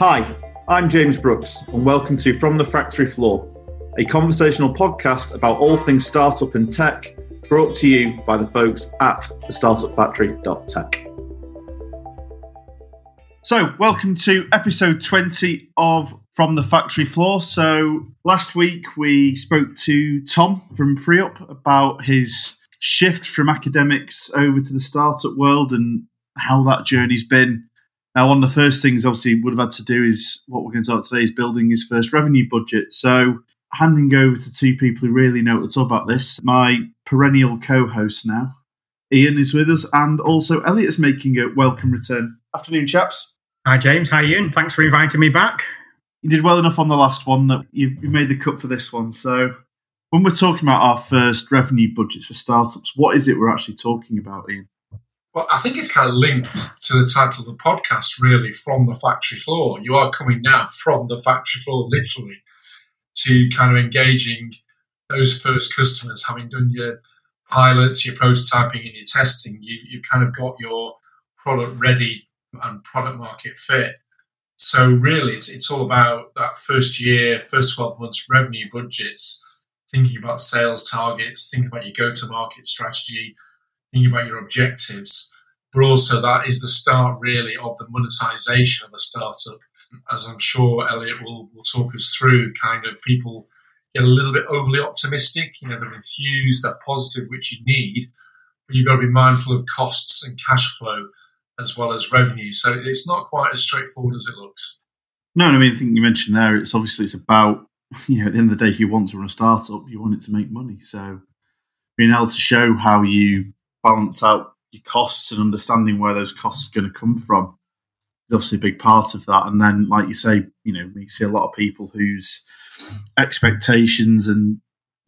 Hi, I'm James Brooks, and welcome to From the Factory Floor, a conversational podcast about all things startup and tech, brought to you by the folks at the thestartupfactory.tech. So, welcome to episode 20 of From the Factory Floor. So, last week we spoke to Tom from FreeUp about his shift from academics over to the startup world and how that journey's been. Now, one of the first things obviously would have had to do is what we're going to talk today is building his first revenue budget. So, handing over to two people who really know what to talk about this. My perennial co-host now, Ian is with us, and also Elliot is making a welcome return. Afternoon, chaps. Hi, James. Hi, Ian. Thanks for inviting me back. You did well enough on the last one that you, you made the cut for this one. So, when we're talking about our first revenue budgets for startups, what is it we're actually talking about, Ian? Well, I think it's kind of linked to the title of the podcast, really, from the factory floor. You are coming now from the factory floor, literally, to kind of engaging those first customers, having done your pilots, your prototyping, and your testing. You, you've kind of got your product ready and product market fit. So, really, it's, it's all about that first year, first 12 months revenue budgets thinking about sales targets, thinking about your go to market strategy, thinking about your objectives. But also, that is the start really of the monetization of a startup. As I'm sure Elliot will, will talk us through, kind of people get a little bit overly optimistic, you know, they're enthused, they're positive, which you need, but you've got to be mindful of costs and cash flow as well as revenue. So it's not quite as straightforward as it looks. No, I mean, I think you mentioned there, it's obviously it's about you know, at the end of the day, if you want to run a startup, you want it to make money. So being able to show how you balance out your costs and understanding where those costs are going to come from is obviously a big part of that. And then, like you say, you know, you see a lot of people whose expectations and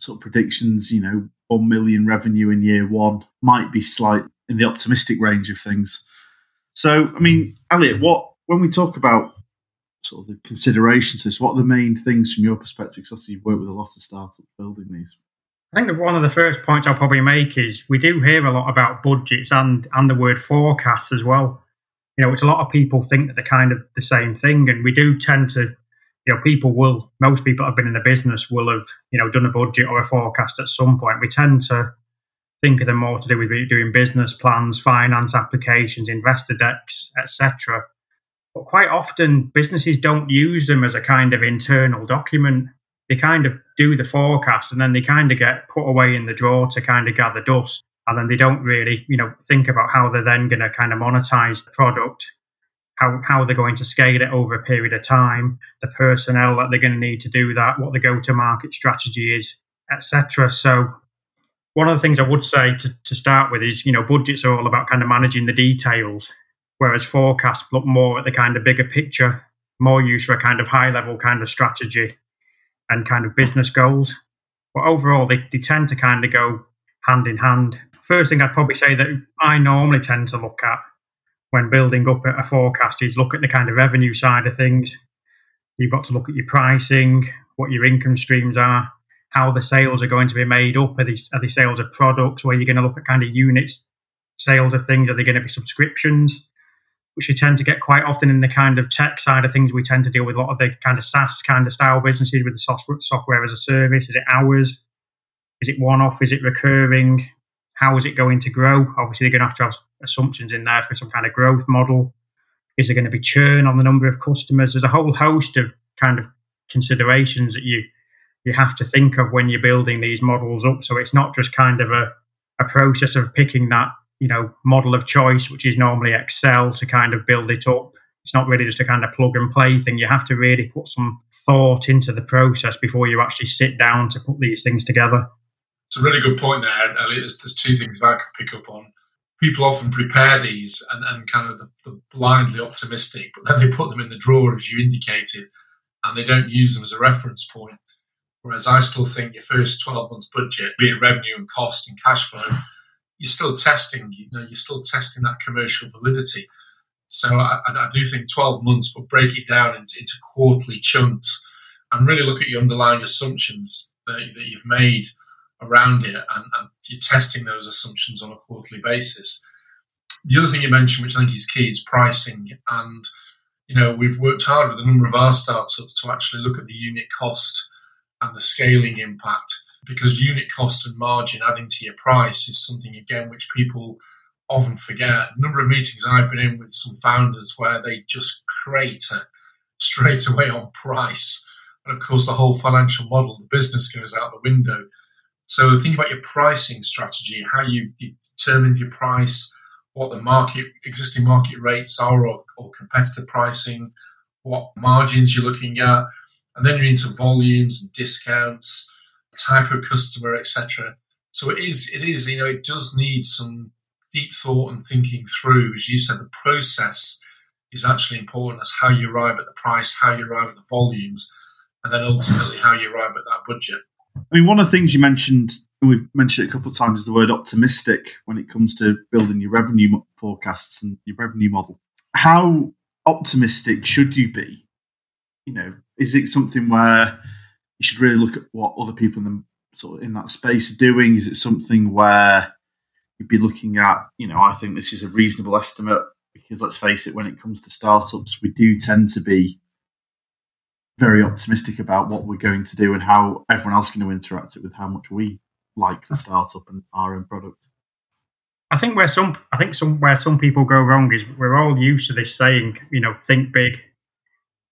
sort of predictions, you know, one million revenue in year one might be slight in the optimistic range of things. So, I mean, Elliot, what when we talk about sort of the considerations is what are the main things from your perspective? Because obviously you've worked with a lot of startups building these. I think one of the first points I'll probably make is we do hear a lot about budgets and and the word forecast as well. You know, which a lot of people think that they're kind of the same thing, and we do tend to, you know, people will most people that have been in the business will have you know done a budget or a forecast at some point. We tend to think of them more to do with doing business plans, finance applications, investor decks, etc. But quite often, businesses don't use them as a kind of internal document. They kind of do the forecast and then they kind of get put away in the drawer to kind of gather dust. And then they don't really, you know, think about how they're then going to kind of monetize the product, how, how they're going to scale it over a period of time, the personnel that they're going to need to do that, what the go-to-market strategy is, etc. So one of the things I would say to, to start with is, you know, budgets are all about kind of managing the details whereas forecasts look more at the kind of bigger picture, more used for a kind of high level kind of strategy and kind of business goals. But overall, they, they tend to kind of go hand in hand. First thing I'd probably say that I normally tend to look at when building up a forecast is look at the kind of revenue side of things. You've got to look at your pricing, what your income streams are, how the sales are going to be made up. Are these are they sales of products? Where you're going to look at kind of units sales of things? Are they going to be subscriptions? Which we tend to get quite often in the kind of tech side of things. We tend to deal with a lot of the kind of SaaS kind of style businesses with the software, software as a service. Is it hours? Is it one off? Is it recurring? How is it going to grow? Obviously, they're going to have to have assumptions in there for some kind of growth model. Is there going to be churn on the number of customers? There's a whole host of kind of considerations that you you have to think of when you're building these models up. So it's not just kind of a, a process of picking that you know model of choice, which is normally Excel, to kind of build it up. It's not really just a kind of plug and play thing. You have to really put some thought into the process before you actually sit down to put these things together. It's a really good point there, Elliot. There's, two things that I could pick up on. People often prepare these and, and kind of the, the blindly optimistic, but then they put them in the drawer, as you indicated, and they don't use them as a reference point. Whereas I still think your first 12 months budget, be it revenue and cost and cash flow, you're still testing, you know, you're still testing that commercial validity. So I, I do think 12 months, but break it down into, into, quarterly chunks and really look at your underlying assumptions that, that you've made around it and, and, you're testing those assumptions on a quarterly basis. the other thing you mentioned, which I think is key, is pricing. And you know, we've worked hard with a number of our startups to actually look at the unit cost and the scaling impact because unit cost and margin adding to your price is something again which people often forget. A number of meetings I've been in with some founders where they just crater straight away on price. And of course, the whole financial model, the business goes out the window. So think about your pricing strategy, how you determined your price, what the market existing market rates are or, or competitive pricing, what margins you're looking at, and then you're into volumes and discounts, type of customer, etc. So it is, it is, you know, it does need some deep thought and thinking through. As you said, the process is actually important as how you arrive at the price, how you arrive at the volumes, and then ultimately how you arrive at that budget. I mean, one of the things you mentioned and we've mentioned it a couple of times, is the word optimistic when it comes to building your revenue forecasts and your revenue model. How optimistic should you be? You know, is it something where you should really look at what other people in the sort of in that space are doing? Is it something where you'd be looking at, you know, I think this is a reasonable estimate because let's face it, when it comes to startups, we do tend to be very optimistic about what we're going to do and how everyone else is going to interact it with how much we like the startup and our own product. I think where some I think some where some people go wrong is we're all used to this saying, you know, think big.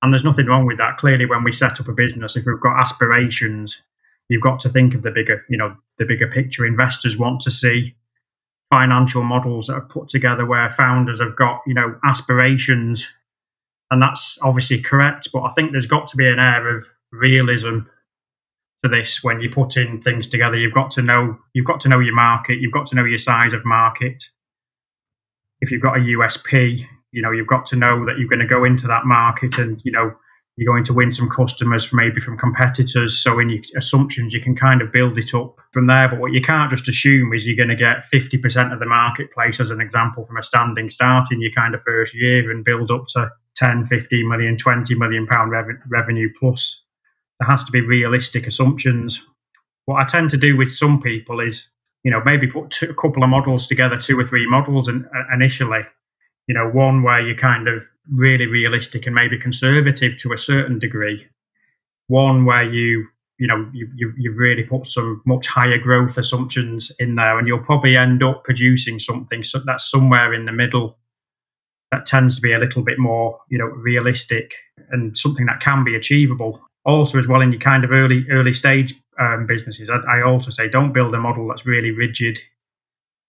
And there's nothing wrong with that. Clearly when we set up a business, if we've got aspirations, you've got to think of the bigger, you know, the bigger picture. Investors want to see financial models that are put together where founders have got, you know, aspirations. And that's obviously correct, but I think there's got to be an air of realism to this when you're putting things together. You've got to know you've got to know your market. You've got to know your size of market. If you've got a USP, you know you've got to know that you're going to go into that market and you know you're going to win some customers from maybe from competitors. So in your assumptions, you can kind of build it up from there. But what you can't just assume is you're going to get 50% of the marketplace, as an example, from a standing start in your kind of first year and build up to 10, 15 million, 20 million pound rev- revenue plus there has to be realistic assumptions. What I tend to do with some people is, you know, maybe put two, a couple of models together, two or three models, and uh, initially, you know, one where you're kind of really realistic and maybe conservative to a certain degree, one where you you know you, you you've really put some much higher growth assumptions in there and you'll probably end up producing something so that's somewhere in the middle that tends to be a little bit more you know realistic and something that can be achievable also as well in your kind of early early stage um, businesses, I, I, also say don't build a model that's really rigid.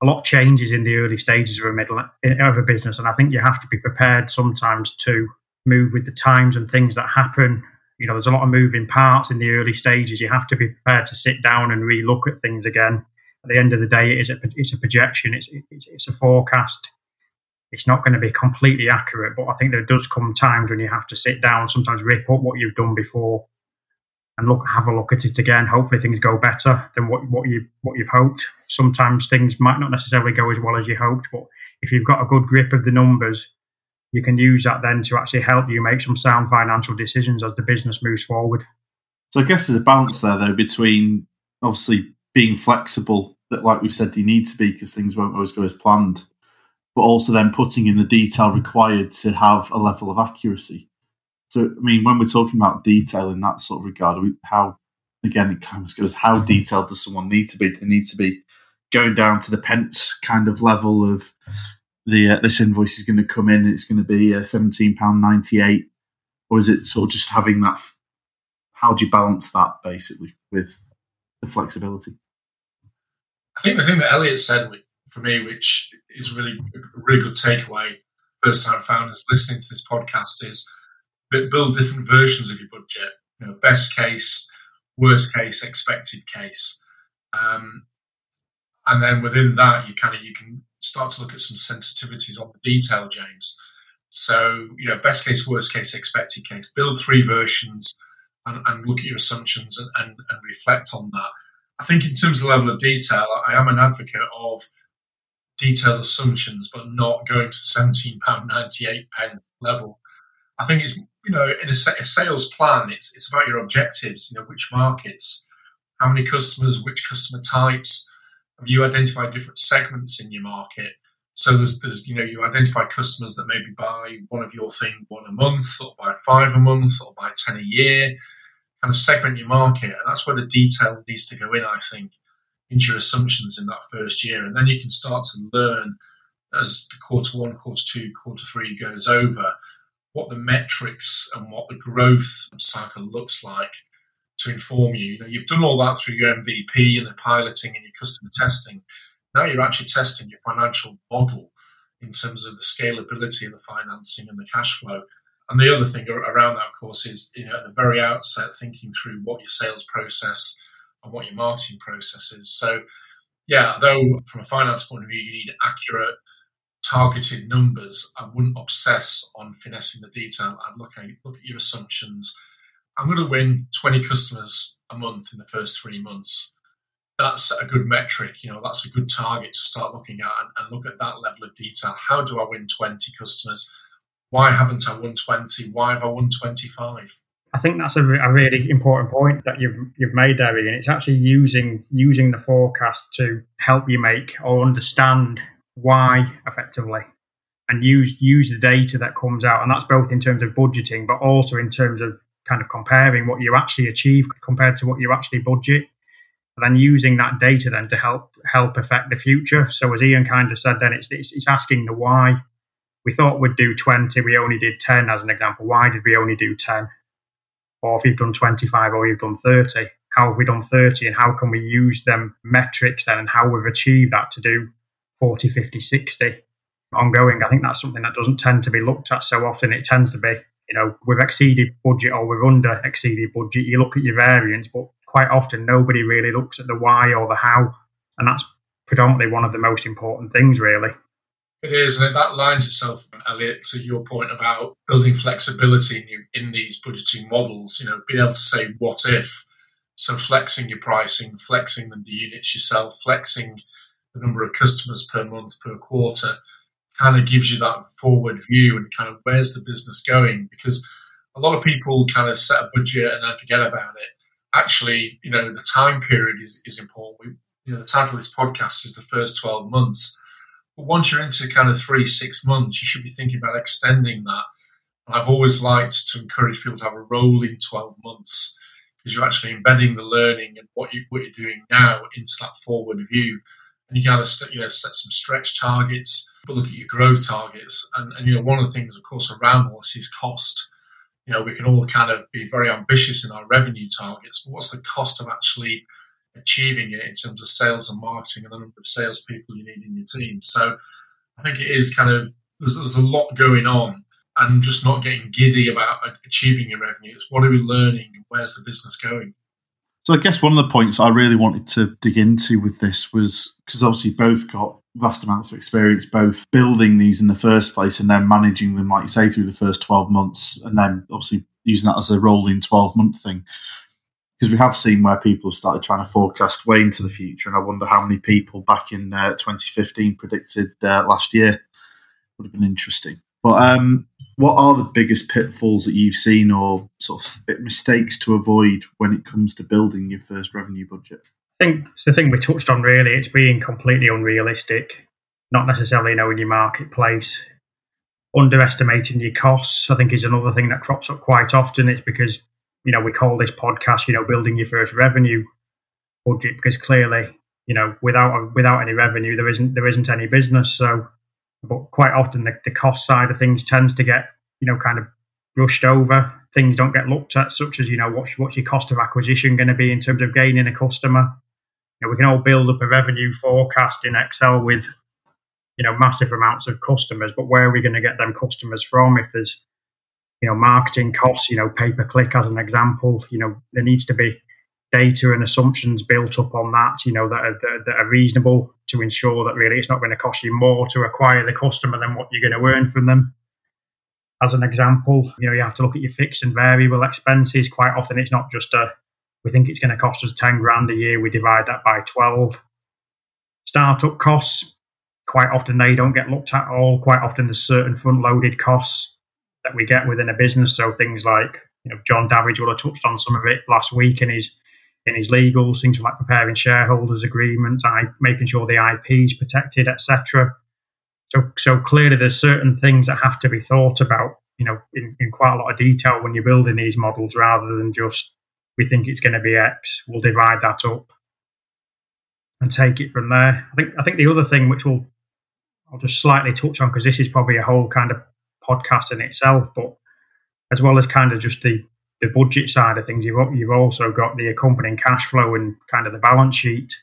A lot changes in the early stages of a middle of a business, and I think you have to be prepared sometimes to move with the times and things that happen. You know, there's a lot of moving parts in the early stages. You have to be prepared to sit down and relook at things again. At the end of the day, it is a, it's a projection. It's, it's, it's a forecast it's not going to be completely accurate, but I think there does come times when you have to sit down, sometimes rip up what you've done before, and look have a look at it again. Hopefully, things go better than what what you what you've hoped. Sometimes things might not necessarily go as well as you hoped, but if you've got a good grip of the numbers, you can use that then to actually help you make some sound financial decisions as the business moves forward. So I guess there's a balance there though between obviously being flexible that like we said you need to be because things won't always go as planned but also then putting in the detail required to have a level of accuracy. So, I mean, when we're talking about detail in that sort of regard, how, again, it kind of goes, how detailed does someone need to be? Do they need to be going down to the pence kind of level of the uh, this invoice is going to come in, it's going to be uh, £17.98? Or is it sort of just having that? How do you balance that basically with the flexibility? I think the thing that Elliot said for me, which is really a really good takeaway. First time founders listening to this podcast is build different versions of your budget. You know, best case, worst case, expected case, um, and then within that, you kind of you can start to look at some sensitivities on the detail, James. So, you know, best case, worst case, expected case. Build three versions and, and look at your assumptions and, and, and reflect on that. I think in terms of the level of detail, I am an advocate of detailed assumptions, but not going to seventeen pound ninety eight pence level. I think it's you know in a, a, sales plan, it's it's about your objectives. You know which markets, how many customers, which customer types. Have you identified different segments in your market? So there's, there's, you know, you identify customers that maybe buy one of your thing one a month, or buy five a month, or buy ten a year. Kind of segment your market, and that's where the detail needs to go in. I think into your assumptions in that first year, and then you can start to learn as the quarter one, quarter two, quarter three goes over, what the metrics and what the growth cycle looks like to inform you. You know, you've done all that through your MVP and the piloting and your customer testing. Now you're actually testing your financial model in terms of the scalability and the financing and the cash flow. And the other thing around that, of course, is you know at the very outset thinking through what your sales process and what your marketing process is. So, yeah, though from a finance point of view, you need accurate targeted numbers. I wouldn't obsess on finessing the detail. I'd look at look at your assumptions. I'm going to win 20 customers a month in the first three months. That's a good metric. You know, that's a good target to start looking at and, and look at that level of detail. How do I win 20 customers? Why haven't I won 20? Why have I won 25? I think that's a, a, really important point that you've you've made there, Ian. It's actually using using the forecast to help you make or understand why effectively and use use the data that comes out. And that's both in terms of budgeting but also in terms of kind of comparing what you actually achieve compared to what you actually budget and then using that data then to help help affect the future. So as ian kind of said then it's, it's, it's asking the why. We thought we'd do 20 we only did 10 as an example. Why did we only do 10 or if you've done 25 or you've done 30 how have we done 30 and how can we use them metrics then and how we've achieved that to do 40, 50, 60 ongoing. I think that's something that doesn't tend to be looked at so often. It tends to be, you know, we've exceeded budget or we've under exceeded budget. You look at your variance, but quite often nobody really looks at the why or the how. And that's predominantly one of the most important things, really. It is, and that lines itself, Elliot, to your point about building flexibility in, your, in these budgeting models. You know, being able to say what if, so flexing your pricing, flexing the units yourself, flexing the number of customers per month, per quarter, kind of gives you that forward view and kind of where's the business going? Because a lot of people kind of set a budget and then forget about it. Actually, you know, the time period is, is important. We, you know, the title of this podcast is the first 12 months. But once you're into kind of three, six months, you should be thinking about extending that. And I've always liked to encourage people to have a rolling 12 months because you're actually embedding the learning and what, you, what you're doing now into that forward view and you st- you know set some stretch targets, but look at your growth targets. And, and you know one of the things, of course, around all this is cost. You know, we can all kind of be very ambitious in our revenue targets, but what's the cost of actually achieving it in terms of sales and marketing and the number of salespeople you need in your team? So I think it is kind of there's, there's a lot going on and just not getting giddy about achieving your revenue. It's what are we learning where's the business going? So I guess one of the points I really wanted to dig into with this was because obviously both got vast amounts of experience, both building these in the first place and then managing them, like you say, through the first 12 months, and then obviously using that as a rolling 12 month thing. Because we have seen where people have started trying to forecast way into the future, and I wonder how many people back in uh, 2015 predicted uh, last year. Would have been interesting. But um, what are the biggest pitfalls that you've seen or sort of mistakes to avoid when it comes to building your first revenue budget? I think it's the thing we touched on really. It's being completely unrealistic, not necessarily knowing your marketplace, underestimating your costs. I think is another thing that crops up quite often. It's because you know we call this podcast, you know, building your first revenue budget because clearly, you know, without without any revenue, there isn't there isn't any business. So but quite often the, the cost side of things tends to get you know kind of brushed over. Things don't get looked at, such as you know what's what's your cost of acquisition going to be in terms of gaining a customer. You know, we can all build up a revenue forecast in Excel with you know massive amounts of customers, but where are we going to get them customers from? If there's you know marketing costs, you know pay per click as an example, you know there needs to be data and assumptions built up on that, you know, that are, that are reasonable to ensure that really it's not going to cost you more to acquire the customer than what you're going to earn from them. As an example, you know, you have to look at your fixed and variable expenses. Quite often, it's not just a we think it's going to cost us 10 grand a year, we divide that by 12. Startup costs, quite often they don't get looked at all. Quite often, there's certain front loaded costs that we get within a business. So things like, you know, John Davidge will have touched on some of it last week in his in his legals, things like preparing shareholders agreements, I, making sure the IP is protected, etc. So, so clearly, there's certain things that have to be thought about, you know, in, in quite a lot of detail when you're building these models, rather than just we think it's going to be X, we'll divide that up and take it from there. I think I think the other thing which will I'll just slightly touch on because this is probably a whole kind of podcast in itself, but as well as kind of just the the budget side of things, you've you've also got the accompanying cash flow and kind of the balance sheet,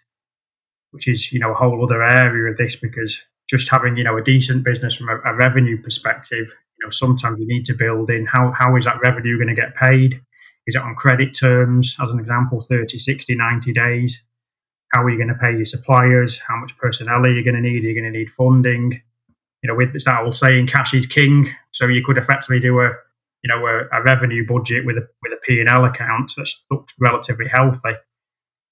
which is you know a whole other area of this because just having you know a decent business from a, a revenue perspective, you know sometimes you need to build in how how is that revenue going to get paid? Is it on credit terms, as an example, 30, 60, 90 days? How are you going to pay your suppliers? How much personnel are you going to need? Are you going to need funding? You know, with that old saying, cash is king. So you could effectively do a, you know, a, a revenue budget with a with a P and L account that looks relatively healthy,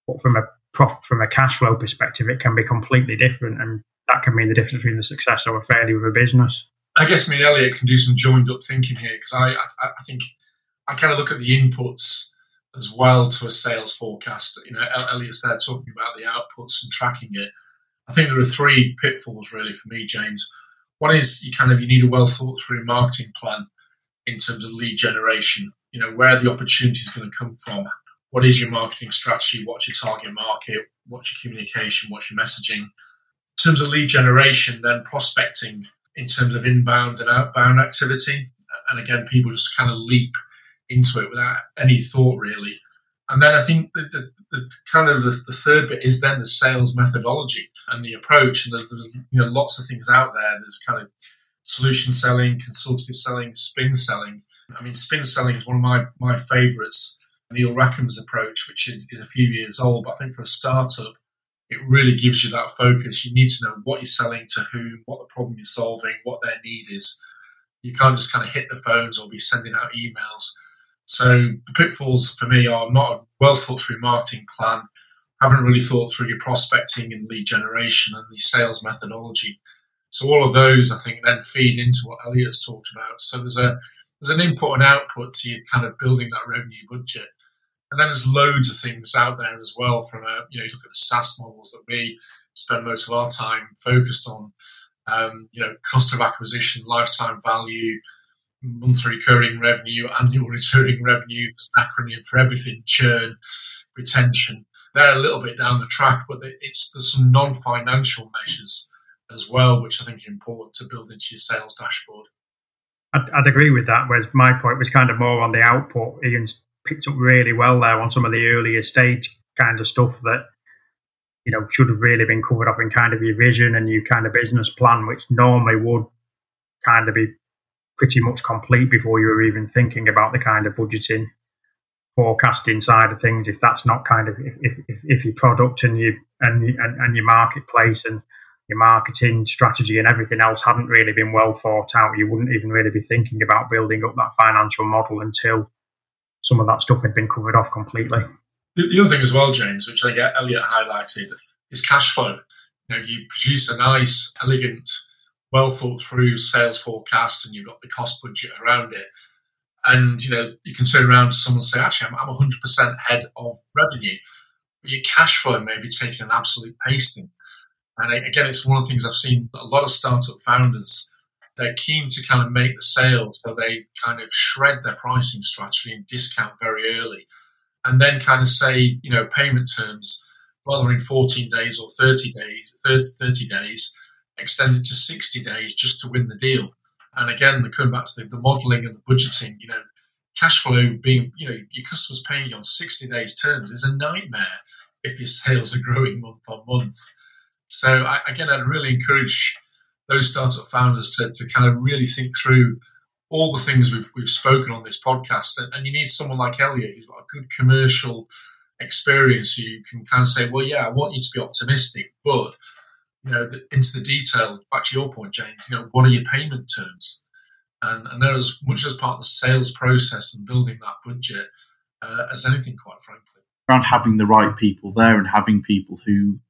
but from a profit from a cash flow perspective, it can be completely different, and that can mean the difference between the success or a failure of a business. I guess me and Elliot can do some joined up thinking here because I, I, I think I kind of look at the inputs as well to a sales forecast. You know, Elliot's there talking about the outputs and tracking it. I think there are three pitfalls really for me, James. One is you kind of you need a well thought through marketing plan in terms of lead generation. You know, where the opportunity is going to come from. What is your marketing strategy? What's your target market? What's your communication? What's your messaging? In terms of lead generation, then prospecting in terms of inbound and outbound activity. And again, people just kind of leap into it without any thought really. And then I think the, the, the kind of the, the, third bit is then the sales methodology and the approach. And there's you know lots of things out there. There's kind of solution selling, consultative selling, spin selling. I mean, spin selling is one of my my favourites. Neil Rackham's approach, which is, is a few years old, but I think for a startup, it really gives you that focus. You need to know what you're selling to whom, what the problem you're solving, what their need is. You can't just kind of hit the phones or be sending out emails so the pitfalls for me are not a well thought through marketing plan, haven't really thought through your prospecting and lead generation and the sales methodology. So all of those, I think, then feed into what Elliot's talked about. So there's a there's an input and output to you kind of building that revenue budget. And then there's loads of things out there as well from a, you know, you look at the SaaS models that we spend most of our time focused on, um, you know, cost of acquisition, lifetime value, monthly recurring revenue, annual recurring revenue, it's an acronym for everything, churn, retention. They're a little bit down the track, but it's there's some non-financial measures as well, which I think is important to build into your sales dashboard. I'd, I'd agree with that. Whereas my point was kind of more on the output. Ian's picked up really well there on some of the earlier stage kind of stuff that you know should have really been covered up in kind of your vision and your kind of business plan, which normally would kind of be pretty much complete before you were even thinking about the kind of budgeting forecasting side of things if that's not kind of if, if, if your product and you and, and and your marketplace and your marketing strategy and everything else hadn't really been well thought out you wouldn't even really be thinking about building up that financial model until some of that stuff had been covered off completely the, other thing as well james which i get elliot highlighted is cash flow you know you produce a nice elegant well thought through sales forecast and you've got the cost budget around it. And you know, you can turn around to someone and say, actually, I'm, I'm 100% ahead of revenue. But your cash flow may be taking an absolute pasting. And again, it's one of the things I've seen a lot of startup founders, they're keen to kind of make the sales, so they kind of shred their pricing strategy and discount very early. And then kind of say, you know, payment terms, rather in 14 days or 30 days, 30, 30 days, extend it to 60 days just to win the deal. And again, the coming back to the, the modelling and the budgeting, you know, cash flow being, you know, your customers paying you on 60 days terms is a nightmare if your sales are growing month on month. So I, again, I'd really encourage those startup founders to, to kind of really think through all the things we've, we've spoken on this podcast. And, and you need someone like Elliot who's got a good commercial experience who can kind of say, well, yeah, I want you to be optimistic, but you know, the, into the detail. Back to your point, James. You know, what are your payment terms? And and they're as much as part of the sales process and building that budget uh, as anything, quite frankly. Around having the right people there and having people who,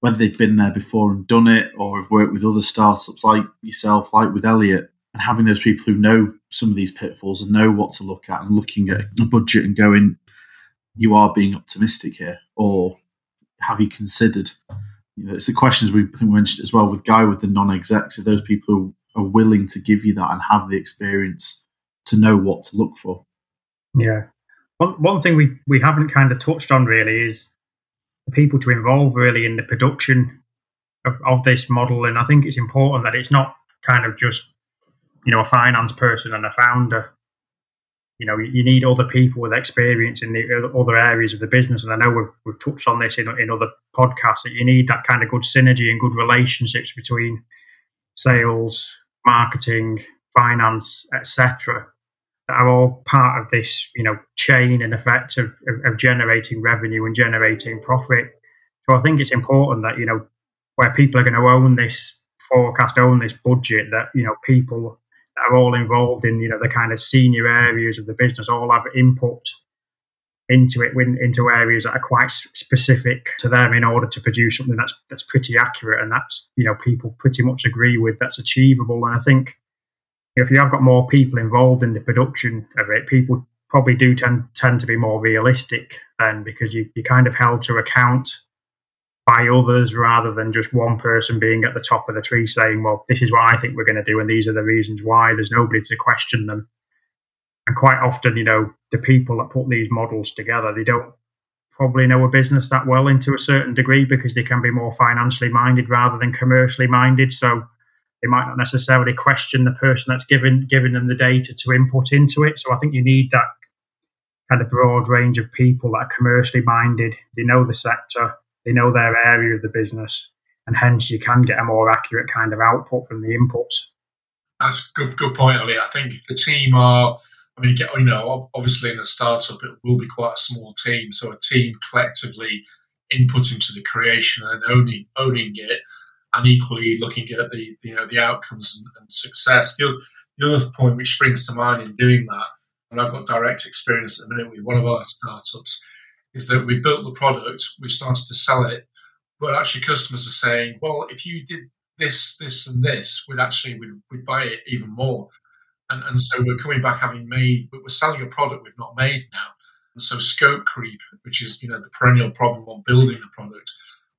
whether they've been there before and done it, or have worked with other startups like yourself, like with Elliot, and having those people who know some of these pitfalls and know what to look at, and looking at a budget and going, you are being optimistic here, or have you considered you know, it's the questions we mentioned as well with Guy with the non-execs. If those people who are willing to give you that and have the experience to know what to look for. Yeah. One, one thing we, we haven't kind of touched on really is the people to involve really in the production of, of this model. And I think it's important that it's not kind of just, you know, a finance person and a founder. You know, you need other people with experience in the other areas of the business. And I know we've, we've touched on this in, in other podcasts that you need that kind of good synergy and good relationships between sales, marketing, finance, etc are all part of this, you know, chain and effect of, of, of, generating revenue and generating profit. So I think it's important that, you know, where people are going to own this forecast, own this budget, that, you know, people that are all involved in, you know, the kind of senior areas of the business all have input into it, into areas that are quite specific to them in order to produce something that's that's pretty accurate and that's, you know, people pretty much agree with that's achievable. And I think if you have got more people involved in the production of it, people probably do tend tend to be more realistic then because you, you're kind of held to account by others rather than just one person being at the top of the tree saying, Well, this is what I think we're going to do and these are the reasons why. There's nobody to question them. And quite often, you know, the people that put these models together, they don't probably know a business that well into a certain degree because they can be more financially minded rather than commercially minded. So they might not necessarily question the person that's given giving them the data to input into it. So I think you need that kind of broad range of people that are commercially minded. They know the sector, they know their area of the business, and hence you can get a more accurate kind of output from the inputs. That's a good, good point, Elliot. I think if the team are, I mean, you know, obviously in a startup it will be quite a small team, so a team collectively inputting to the creation and owning owning it and equally looking at the you know the outcomes and, and success. The, the other point which springs to mind in doing that, and I've got direct experience at the minute with one of our startups, is that we built the product, we've started to sell it, but actually customers are saying, well, if you did this, this, and this, we'd actually we'd, we'd buy it even more. And, and so we're coming back having made, but we're selling a product we've not made now. And so scope creep, which is you know the perennial problem on building the product,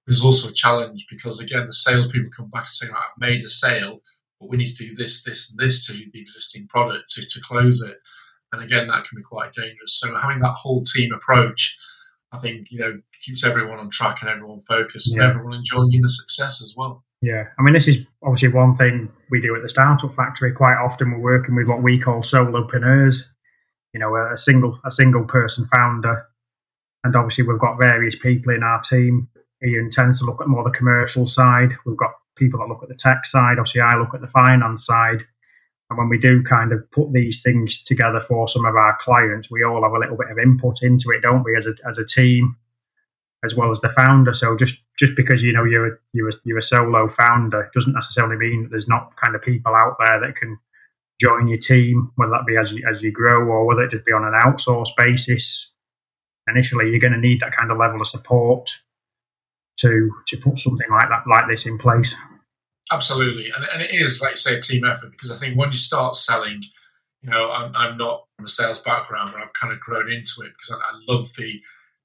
is also a challenge because again the salespeople come back and say, right, I've made a sale, but we need to do this, this, and this to the existing product to, to close it. And again, that can be quite dangerous. So having that whole team approach, I think, you know, keeps everyone on track and everyone focused yeah. and everyone enjoying the success as well. Yeah, I mean, this is obviously one thing we do at the Startup Factory. Quite often, we're working with what we call solopreneurs. You know, a single a single person founder, and obviously we've got various people in our team Ian tends to look at more the commercial side. We've got people that look at the tech side. Obviously, I look at the finance side. And when we do kind of put these things together for some of our clients, we all have a little bit of input into it, don't we, as a, as a team, as well as the founder. So just just because you know you're a, you're a, you're a solo founder doesn't necessarily mean that there's not kind of people out there that can join your team, whether that be as you, as you grow or whether it just be on an outsource basis. Initially, you're going to need that kind of level of support to to put something like that like this in place. Absolutely, and, and it is like say a team effort because I think when you start selling, you know, I'm, I'm not from a sales background, but I've kind of grown into it because I, I love the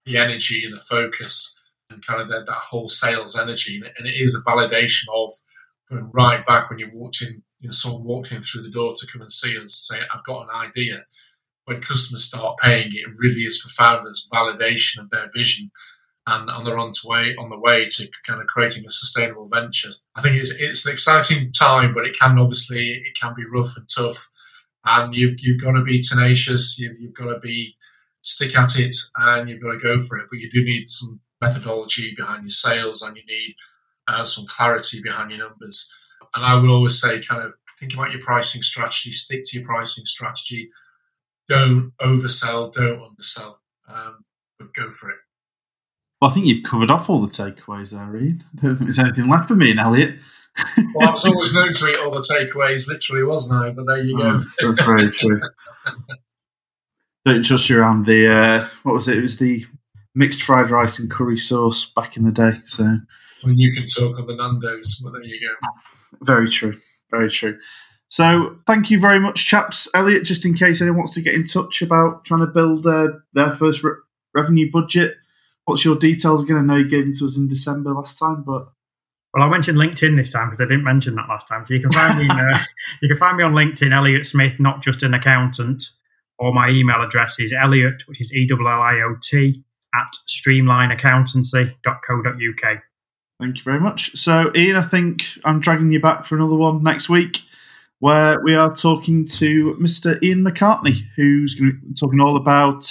the energy and the focus and kind of that, that whole sales energy, and it, and it is a validation of going right back when you walked in, you know, someone walked in through the door to come and see us, say, "I've got an idea." When customers start paying, it really is for founders validation of their vision and, and they're on, to way, on the way to kind of creating a sustainable venture. I think it's, it's an exciting time, but it can obviously it can be rough and tough, and you've you've got to be tenacious. You've, you've got to be stick at it, and you've got to go for it. But you do need some methodology behind your sales, and you need uh, some clarity behind your numbers. And I would always say, kind of think about your pricing strategy, stick to your pricing strategy. Don't oversell, don't undersell, um, but go for it. Well, I think you've covered off all the takeaways there, Ian. I don't think there's anything left for me and Elliot. well, I was always known to eat all the takeaways, literally, wasn't I? But there you go. Oh, that's very true. don't trust you around the, uh, what was it? It was the mixed fried rice and curry sauce back in the day. So, When you can talk on the Nando's, well, there you go. Very true. Very true. So, thank you very much, chaps. Elliot, just in case anyone wants to get in touch about trying to build uh, their first re- revenue budget, what's your details again? I know you gave them to us in December last time, but Well, I mentioned LinkedIn this time because I didn't mention that last time. So you can find me. uh, you can find me on LinkedIn, Elliot Smith, not just an accountant. Or my email address is Elliot, which is E L L I O T at streamlineaccountancy.co.uk. Thank you very much. So, Ian, I think I'm dragging you back for another one next week where we are talking to Mr. Ian McCartney, who's going to be talking all about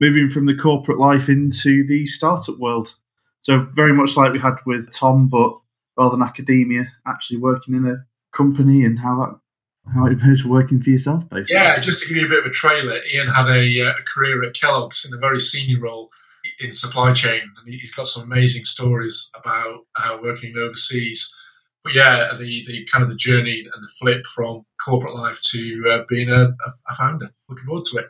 moving from the corporate life into the startup world. So, very much like we had with Tom, but rather than academia, actually working in a company and how that how it goes for working for yourself, basically. Yeah, just to give you a bit of a trailer, Ian had a, uh, a career at Kellogg's in a very senior role in supply chain, and he's got some amazing stories about uh, working overseas. But yeah, the, the kind of the journey and the flip from corporate life to uh, being a, a founder. Looking forward to it.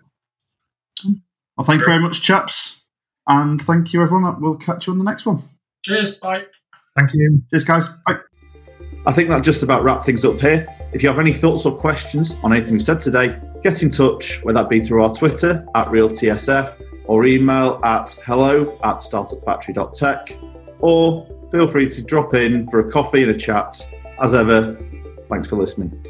Well, thank you very much, chaps, and thank you, everyone. We'll catch you on the next one. Cheers. Bye. Thank you. Cheers, guys. Bye. I think that just about wraps things up here. If you have any thoughts or questions on anything we said today, get in touch, whether that be through our Twitter at RealTSF or email at hello at startupfactory.tech, or feel free to drop in for a coffee and a chat. As ever, thanks for listening.